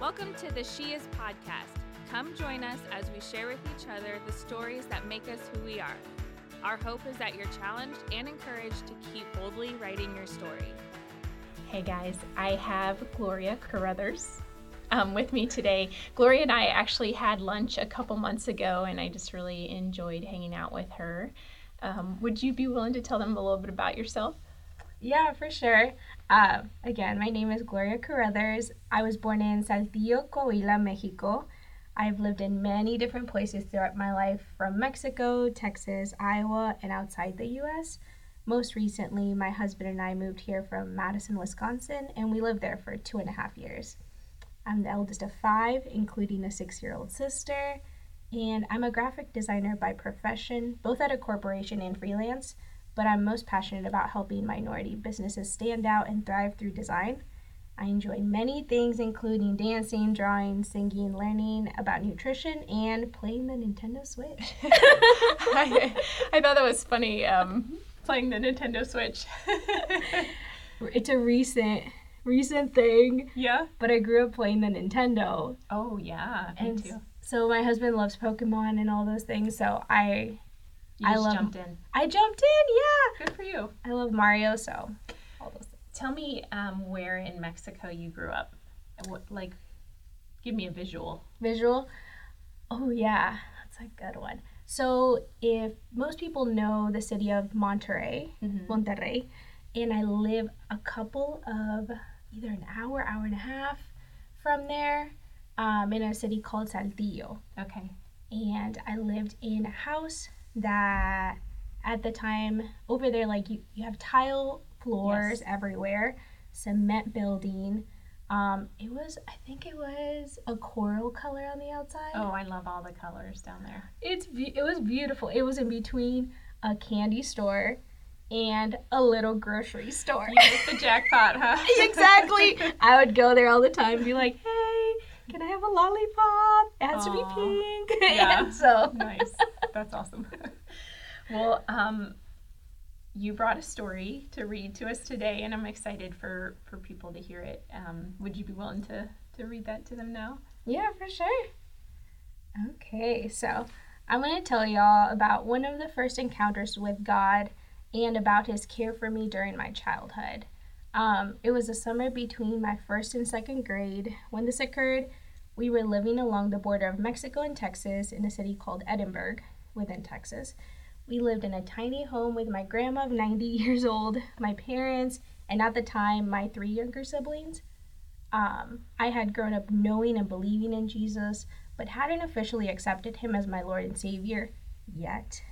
Welcome to the She Is podcast. Come join us as we share with each other the stories that make us who we are. Our hope is that you're challenged and encouraged to keep boldly writing your story. Hey guys, I have Gloria Caruthers um, with me today. Gloria and I actually had lunch a couple months ago, and I just really enjoyed hanging out with her. Um, would you be willing to tell them a little bit about yourself? Yeah, for sure. Uh, again, my name is Gloria Caruthers. I was born in Saltillo, Coahuila, Mexico. I've lived in many different places throughout my life, from Mexico, Texas, Iowa, and outside the US. Most recently, my husband and I moved here from Madison, Wisconsin, and we lived there for two and a half years. I'm the eldest of five, including a six year old sister, and I'm a graphic designer by profession, both at a corporation and freelance but I'm most passionate about helping minority businesses stand out and thrive through design. I enjoy many things, including dancing, drawing, singing, learning about nutrition, and playing the Nintendo Switch. I, I, thought that was funny, um, playing the Nintendo Switch. it's a recent recent thing. Yeah. But I grew up playing the Nintendo. Oh yeah, me and too. So my husband loves Pokemon and all those things, so I you I love, jumped in. I jumped in, yeah. Good for you. I love Mario, so all those. Things. Tell me um, where in Mexico you grew up. What like? Give me a visual. Visual. Oh yeah, that's a good one. So if most people know the city of Monterrey, mm-hmm. Monterrey, and I live a couple of either an hour, hour and a half from there, um, in a city called Saltillo. Okay. And I lived in a house that at the time over there like you, you have tile floors yes. everywhere cement building um, it was i think it was a coral color on the outside oh i love all the colors down there it's it was beautiful it was in between a candy store and a little grocery store you hit the jackpot huh exactly i would go there all the time and be like hey can I have a lollipop? It has Aww. to be pink. Yeah. so nice. That's awesome. well, um, you brought a story to read to us today, and I'm excited for for people to hear it. Um, would you be willing to to read that to them now? Yeah, for sure. Okay, so I'm going to tell y'all about one of the first encounters with God and about his care for me during my childhood. Um, it was a summer between my first and second grade when this occurred. We were living along the border of Mexico and Texas in a city called Edinburg within Texas. We lived in a tiny home with my grandma of 90 years old, my parents, and at the time, my three younger siblings. Um, I had grown up knowing and believing in Jesus, but hadn't officially accepted him as my Lord and Savior yet.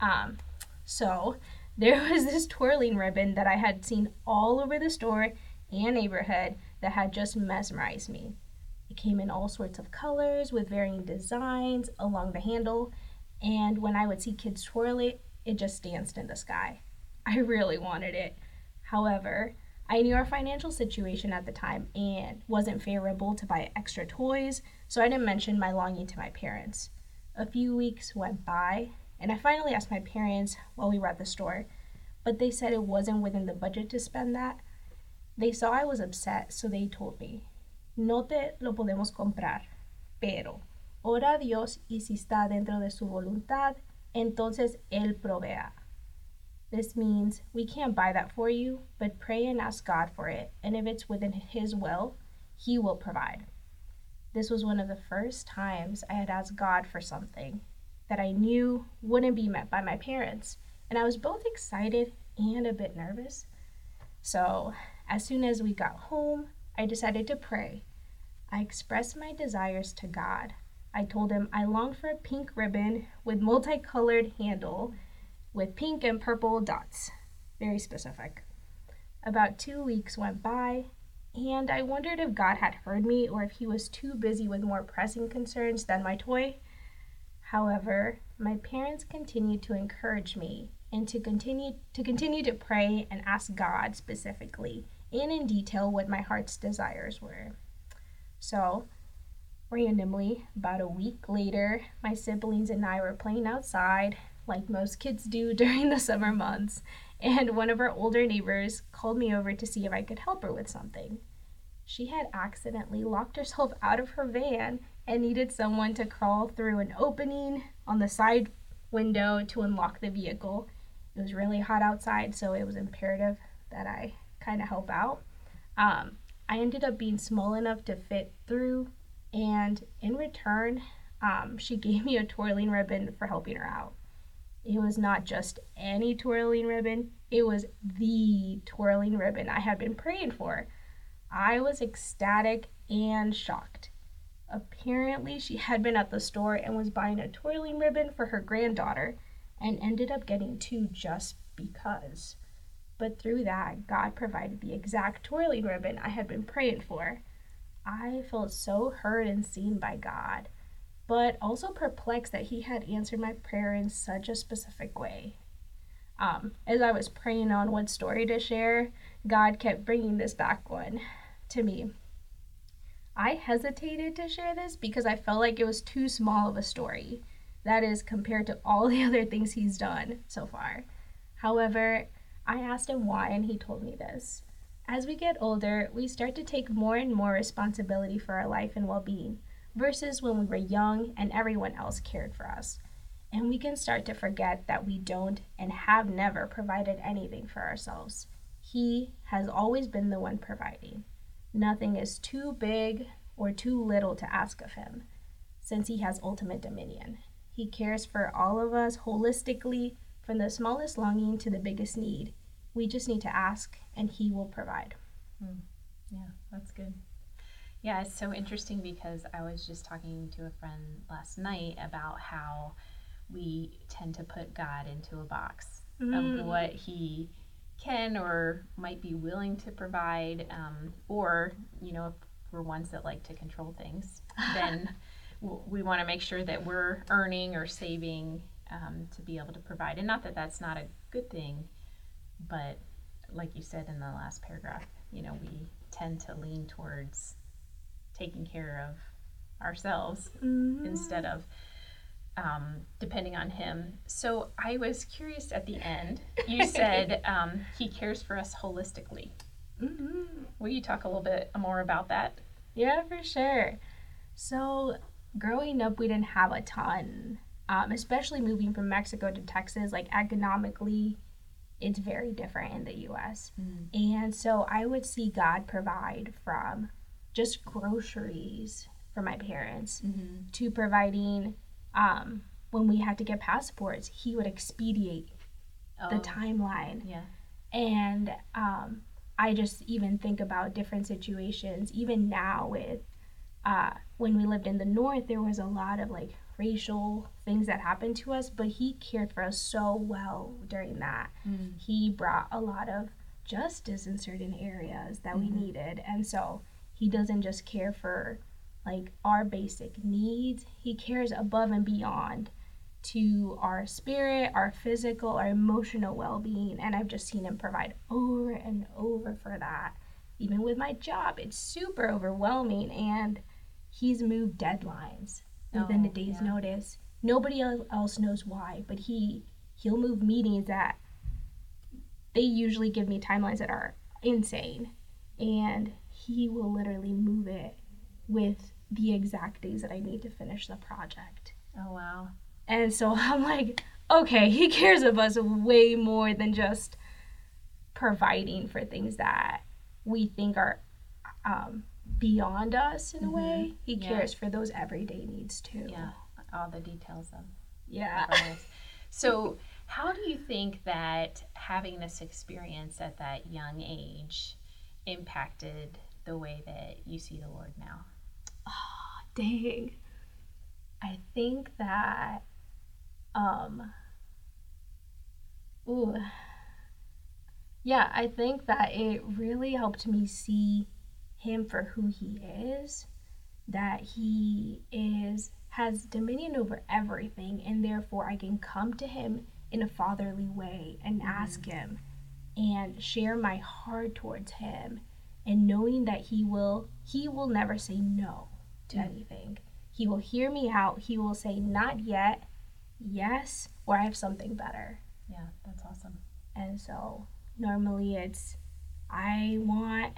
Um, so there was this twirling ribbon that I had seen all over the store and neighborhood that had just mesmerized me. It came in all sorts of colors with varying designs along the handle, and when I would see kids twirl it, it just danced in the sky. I really wanted it. However, I knew our financial situation at the time and wasn't favorable to buy extra toys, so I didn't mention my longing to my parents. A few weeks went by, and I finally asked my parents while we were at the store, but they said it wasn't within the budget to spend that. They saw I was upset, so they told me, No te lo podemos comprar, pero ora a Dios y si está dentro de su voluntad, entonces Él provea. This means we can't buy that for you, but pray and ask God for it, and if it's within His will, He will provide. This was one of the first times I had asked God for something, that I knew wouldn't be met by my parents. And I was both excited and a bit nervous. So, as soon as we got home, I decided to pray. I expressed my desires to God. I told him I longed for a pink ribbon with multicolored handle with pink and purple dots. Very specific. About two weeks went by, and I wondered if God had heard me or if he was too busy with more pressing concerns than my toy. However, my parents continued to encourage me and to continue to continue to pray and ask God specifically and in detail what my heart's desires were. So, randomly, about a week later, my siblings and I were playing outside like most kids do during the summer months, and one of our older neighbors called me over to see if I could help her with something. she had accidentally locked herself out of her van and needed someone to crawl through an opening on the side window to unlock the vehicle. It was really hot outside, so it was imperative that I kind of help out. Um, I ended up being small enough to fit through, and in return, um, she gave me a twirling ribbon for helping her out. It was not just any twirling ribbon, it was the twirling ribbon I had been praying for. I was ecstatic and shocked. Apparently, she had been at the store and was buying a twirling ribbon for her granddaughter and ended up getting two just because. But through that, God provided the exact twirling ribbon I had been praying for. I felt so heard and seen by God, but also perplexed that He had answered my prayer in such a specific way. Um, as I was praying on what story to share, God kept bringing this back one to me. I hesitated to share this because I felt like it was too small of a story. That is, compared to all the other things he's done so far. However, I asked him why, and he told me this. As we get older, we start to take more and more responsibility for our life and well being, versus when we were young and everyone else cared for us. And we can start to forget that we don't and have never provided anything for ourselves. He has always been the one providing. Nothing is too big or too little to ask of him, since he has ultimate dominion. He cares for all of us holistically, from the smallest longing to the biggest need. We just need to ask, and he will provide. Hmm. Yeah, that's good. Yeah, it's so interesting because I was just talking to a friend last night about how we tend to put God into a box mm. of what he can or might be willing to provide, um, or, you know, if we're ones that like to control things, then we want to make sure that we're earning or saving um, to be able to provide. And not that that's not a good thing, but like you said in the last paragraph, you know, we tend to lean towards taking care of ourselves mm-hmm. instead of um, depending on him. So I was curious at the end. You said um, he cares for us holistically. Mm-hmm. Will you talk a little bit more about that? Yeah, for sure. So growing up, we didn't have a ton, um, especially moving from Mexico to Texas. Like economically, it's very different in the U.S. Mm. And so I would see God provide from just groceries for my parents mm-hmm. to providing um, when we had to get passports, he would expedite oh. the timeline. Yeah. And um, I just even think about different situations, even now with uh, when we lived in the north, there was a lot of like racial things that happened to us, but he cared for us so well during that. Mm. He brought a lot of justice in certain areas that mm-hmm. we needed. And so he doesn't just care for like our basic needs. He cares above and beyond to our spirit, our physical, our emotional well being. And I've just seen him provide over and over for that. Even with my job, it's super overwhelming. And he's moved deadlines within oh, a day's yeah. notice. Nobody else knows why, but he he'll move meetings that they usually give me timelines that are insane. And he will literally move it with the exact days that I need to finish the project. Oh, wow. And so I'm like, okay, he cares of us way more than just providing for things that we think are um, beyond us in mm-hmm. a way. He yeah. cares for those everyday needs too. Yeah, all the details of yeah. so, how do you think that having this experience at that young age impacted the way that you see the Lord now? oh, dang. I think that, um, ooh, yeah, I think that it really helped me see him for who he is, that he is has dominion over everything, and therefore I can come to him in a fatherly way and mm-hmm. ask him and share my heart towards him and knowing that he will he will never say no to mm. anything. He will hear me out. He will say, not yet, yes, or I have something better. Yeah, that's awesome. And so normally it's, I want,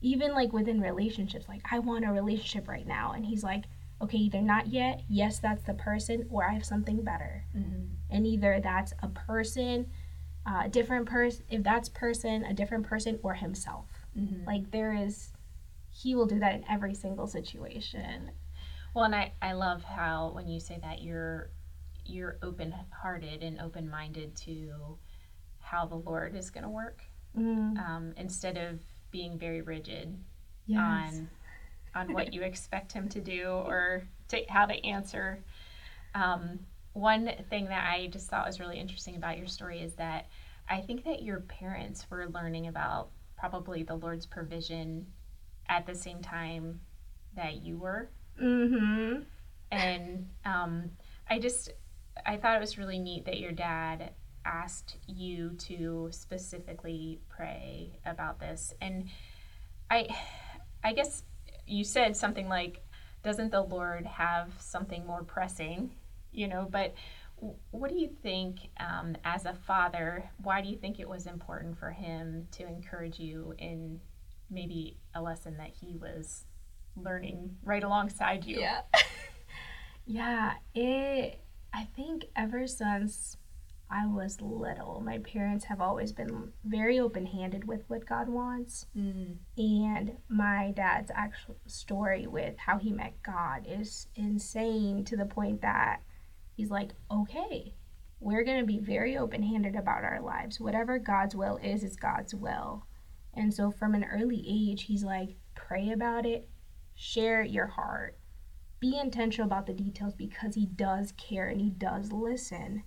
even like within relationships, like I want a relationship right now. And he's like, okay, either not yet, yes, that's the person, or I have something better. Mm-hmm. And either that's a person, uh, a different person, if that's person, a different person, or himself. Mm-hmm. Like there is, he will do that in every single situation. Well, and I, I love how when you say that you're you're open hearted and open minded to how the Lord is going to work Mm, um, instead of being very rigid yes. on on what you expect him to do or to how to answer. Um, one thing that I just thought was really interesting about your story is that I think that your parents were learning about probably the Lord's provision at the same time that you were, Mm-hmm. and um, I just I thought it was really neat that your dad asked you to specifically pray about this. And I I guess you said something like doesn't the Lord have something more pressing? You know but what do you think um, as a father why do you think it was important for him to encourage you in maybe a lesson that he was learning right alongside you? Yeah. yeah, it I think ever since I was little, my parents have always been very open-handed with what God wants. mm. And my dad's actual story with how he met God is insane to the point that he's like, "Okay, we're going to be very open-handed about our lives. Whatever God's will is is God's will." And so from an early age, he's like, "Pray about it, share your heart, be intentional about the details because he does care and he does listen.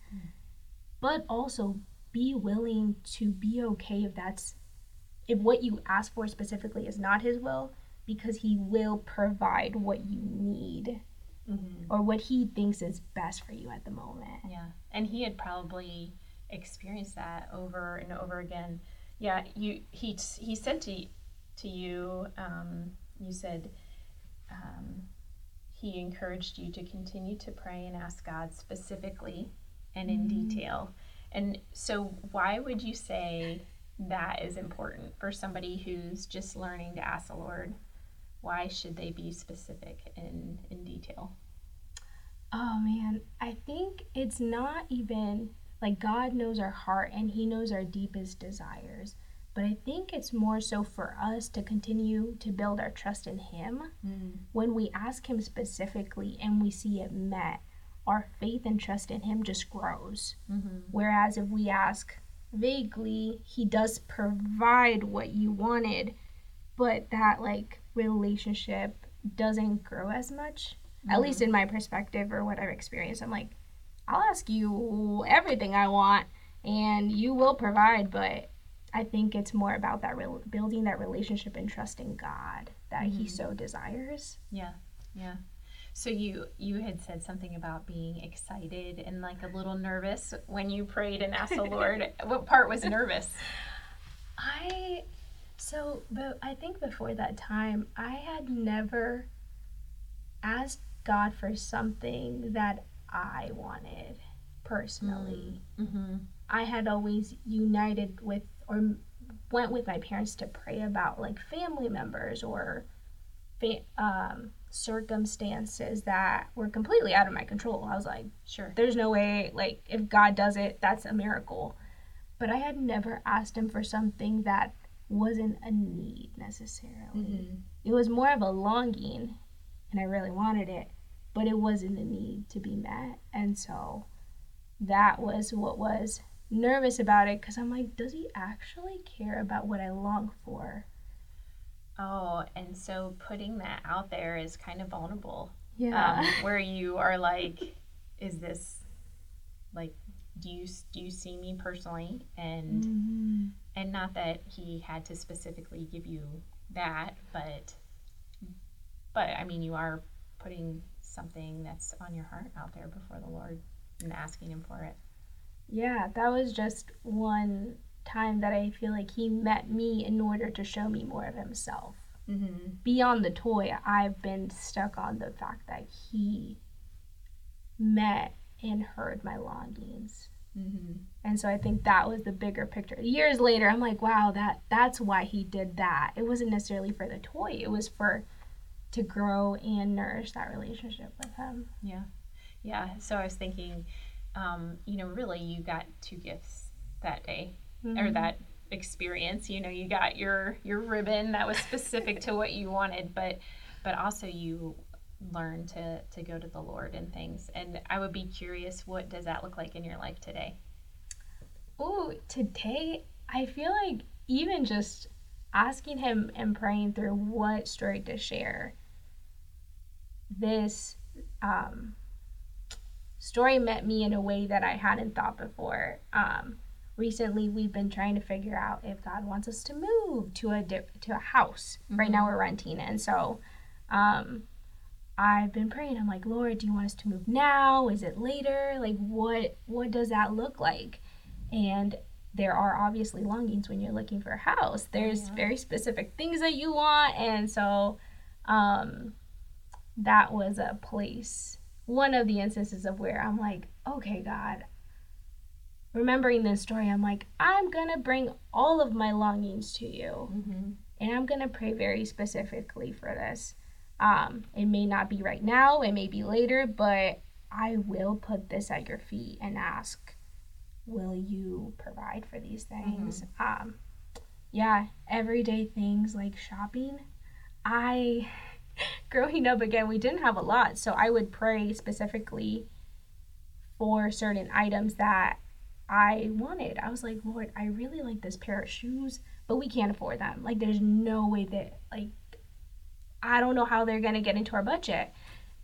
But also be willing to be okay if that's if what you ask for specifically is not his will because he will provide what you need Mhm. or what he thinks is best for you at the moment. Yeah, and he had probably experienced that over and over again. Yeah, you he he said to to you, um, you said um, he encouraged you to continue to pray and ask God specifically and in mm. detail. And so, why would you say that is important for somebody who's just learning to ask the Lord? Why should they be specific in in detail? Oh man, I think it's not even like God knows our heart and He knows our deepest desires. But I think it's more so for us to continue to build our trust in Him. Mm. When we ask Him specifically and we see it met, our faith and trust in Him just grows. Mm-hmm. Whereas if we ask vaguely, He does provide what you wanted, but that like relationship doesn't grow as much. At least in my perspective or what I've experienced, I'm like, I'll ask you everything I want and you will provide, but I think it's more about that real building that relationship and trusting God that He Mhm. so desires. Yeah, yeah. So you you had said something about being excited and like a little nervous when you prayed and asked the Lord. what part was nervous? I so but I think before that time I had never asked God for something that I wanted personally. Mm-hmm. I had always united with or went with my parents to pray about like family members or fa- um, circumstances that were completely out of my control. I was like, Sure. there's no way, like, if God does it, that's a miracle. But I had never asked Him for something that wasn't a need necessarily. Mm-hmm. It was more of a longing, and I really wanted it, but it wasn't a need to be met. And so that was what was nervous about it because I'm like, does He actually care about what I long for? Oh, and so putting that out there is kind of vulnerable. Yeah. Um, where you are like, is this like, do you do you see me personally? And Mhm. and not that he had to specifically give you that, but but I mean, you are putting something that's on your heart out there before the Lord and asking Him for it. Yeah, that was just one time that I feel like he met me in order to show me more of himself. Mm-hmm. Beyond the toy, I've been stuck on the fact that he met and heard my longings. Mm-hmm. And so I think that was the bigger picture. Years later, I'm like, wow, that that's why he did that. It wasn't necessarily for the toy. It was for to grow and nourish that relationship with him. Yeah. Yeah. So I was thinking, um, you know, really you got two gifts that day mm-hmm. or that experience. You know, you got your your ribbon that was specific to what you wanted, but but also you learn to to go to the Lord and things. And I would be curious, what does that look like in your life today? Oh, today I feel like even just asking him and praying through what story to share. This um, story met me in a way that I hadn't thought before. Um, recently, we've been trying to figure out if God wants us to move to a to a house. Mm-hmm. Right now, we're renting, and so um, I've been praying. I'm like, Lord, do you want us to move now? Is it later? Like, what what does that look like? And there are obviously longings when you're looking for a house. There's yeah. very specific things that you want, and so um, that was a place. One of the instances of where I'm like, okay, God. Remembering this story, I'm like, I'm gonna bring all of my longings to you, mm-hmm. and I'm gonna pray very specifically for this. Um, it may not be right now, it may be later, but I will put this at your feet and ask, will you provide for these things? Mm-hmm. Um, yeah, everyday things like shopping. I, growing up again, we didn't have a lot, so I would pray specifically for certain items that I wanted. I was like, Lord, I really like this pair of shoes, but we can't afford them. Like, there's no way that, like, I don't know how they're going to get into our budget.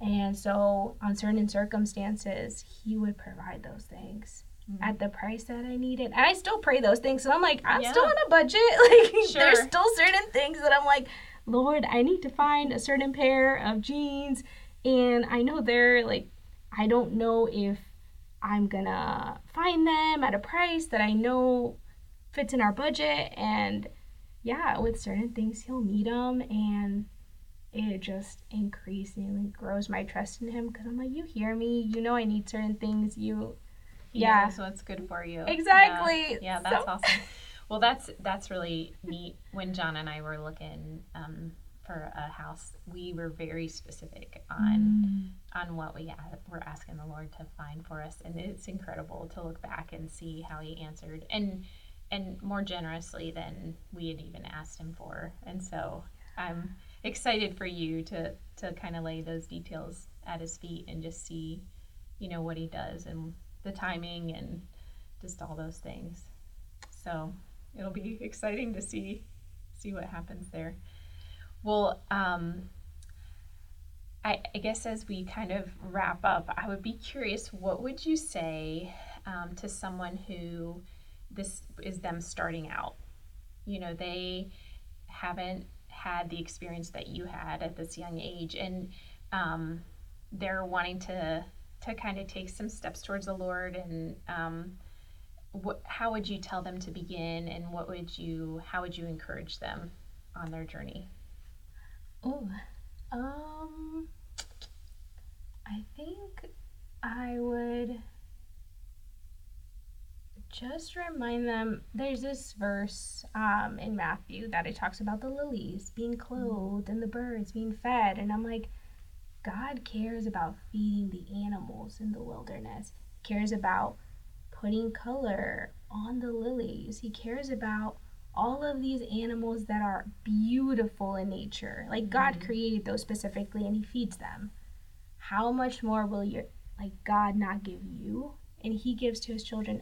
And so, on certain circumstances, he would provide those things mm-hmm. at the price that I needed. And I still pray those things. So I'm like, I'm yeah. still on a budget. Like, sure. there's still certain things that I'm like, Lord, I need to find a certain pair of jeans. And I know they're like, I don't know if I'm gonna find them at a price that I know fits in our budget. And yeah, with certain things, he'll meet them. And it just increasingly grows my trust in him because I'm like, you hear me, you know, I need certain things. You, yeah, so it's good for you. Exactly. Yeah, yeah that's so. awesome. Well, that's that's really neat. When John and I were looking um, for a house, we were very specific on mm. on what we were asking the Lord to find for us, and it's incredible to look back and see how He answered and and more generously than we had even asked Him for. And so I'm excited for you to to kind of lay those details at his feet and just see, you know, what he does and the timing and just all those things. So it'll be exciting to see see what happens there. Well, um, I, I guess as we kind of wrap up, I would be curious, what would you say um, to someone who this is them starting out? You know, they haven't had the experience that you had at this young age and um, they're wanting to to kind of take some steps towards the lord and um, how would you tell them to begin and what would you how would you encourage them on their journey oh um i think i would just remind them there's this verse um, in Matthew that it talks about the lilies being mm-hmm. clothed and the birds being fed. And I'm like, God cares about feeding the animals in the wilderness, he cares about putting color on the lilies, He cares about all of these animals that are beautiful in nature. Like God mm-hmm. created those specifically and He feeds them. How much more will your like God not give you? And He gives to His children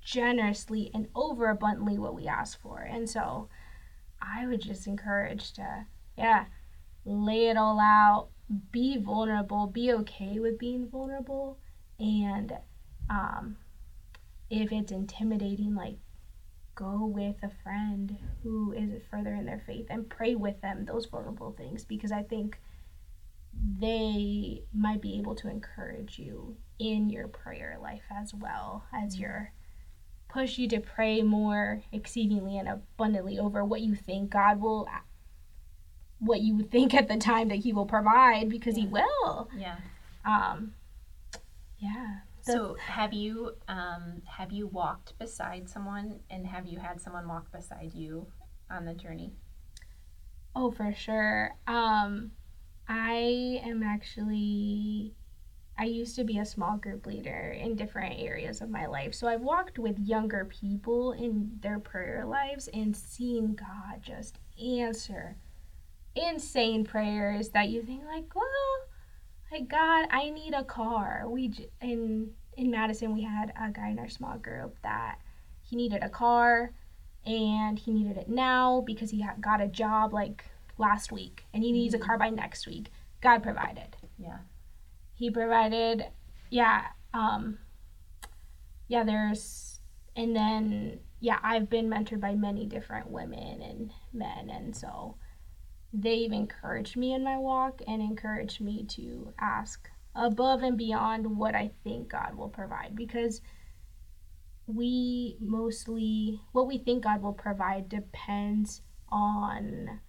generously and over abundantly what we ask for. And so I would just encourage to, yeah, lay it all out, be vulnerable, be okay with being vulnerable. And um, if it's intimidating, like go with a friend who is further in their faith and pray with them those vulnerable things because I think they might be able to encourage you in your prayer life as well as your push you to pray more exceedingly and abundantly over what you think God will what you think at the time that he will provide because yeah. he will. Yeah. Um yeah. So have you um, have you walked beside someone and have you had someone walk beside you on the journey? Oh, for sure. Um, I am actually I used to be a small group leader in different areas of my life. So I've walked with younger people in their prayer lives and seen God just answer insane prayers that you think like, well, like God, I need a car. We in in Madison we had a guy in our small group that he needed a car and he needed it now because he got a job like last week and he needs mm-hmm. a car by next week. God provided. Yeah. He provided yeah, um yeah, there's and then yeah, I've been mentored by many different women and men and so they've encouraged me in my walk and encouraged me to ask above and beyond what I think God will provide because we mostly what we think God will provide depends on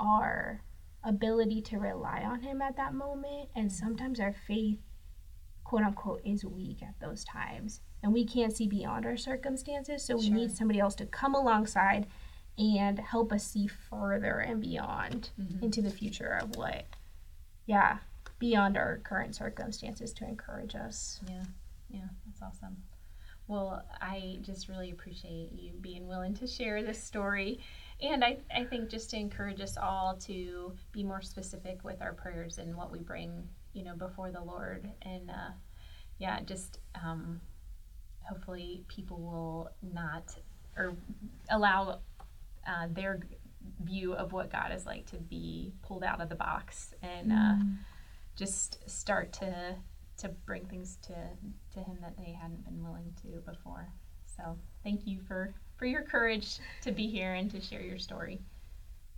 our ability to rely on him at that moment. And sometimes our faith quote unquote is weak at those times. And we can't see beyond our circumstances. So we sure. need somebody else to come alongside and help us see further and beyond mm-hmm. into the future of what, yeah, beyond our current circumstances to encourage us. Yeah, yeah, that's awesome. Well, I just really appreciate you being willing to share this story. And I, I think just to encourage us all to be more specific with our prayers and what we bring, you know, before the Lord. And uh, yeah, just um, hopefully people will not or allow uh, their view of what God is like to be pulled out of the box and uh, mm. just start to to bring things to to Him that they hadn't been willing to before. So thank you for for your courage to be here and to share your story.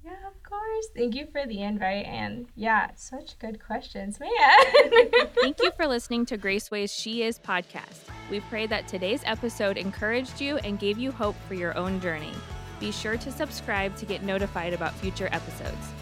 Yeah, of course. Thank you for the invite. And yeah, such good questions, man. Thank you for listening to Graceway's She Is podcast. We pray that today's episode encouraged you and gave you hope for your own journey. Be sure to subscribe to get notified about future episodes.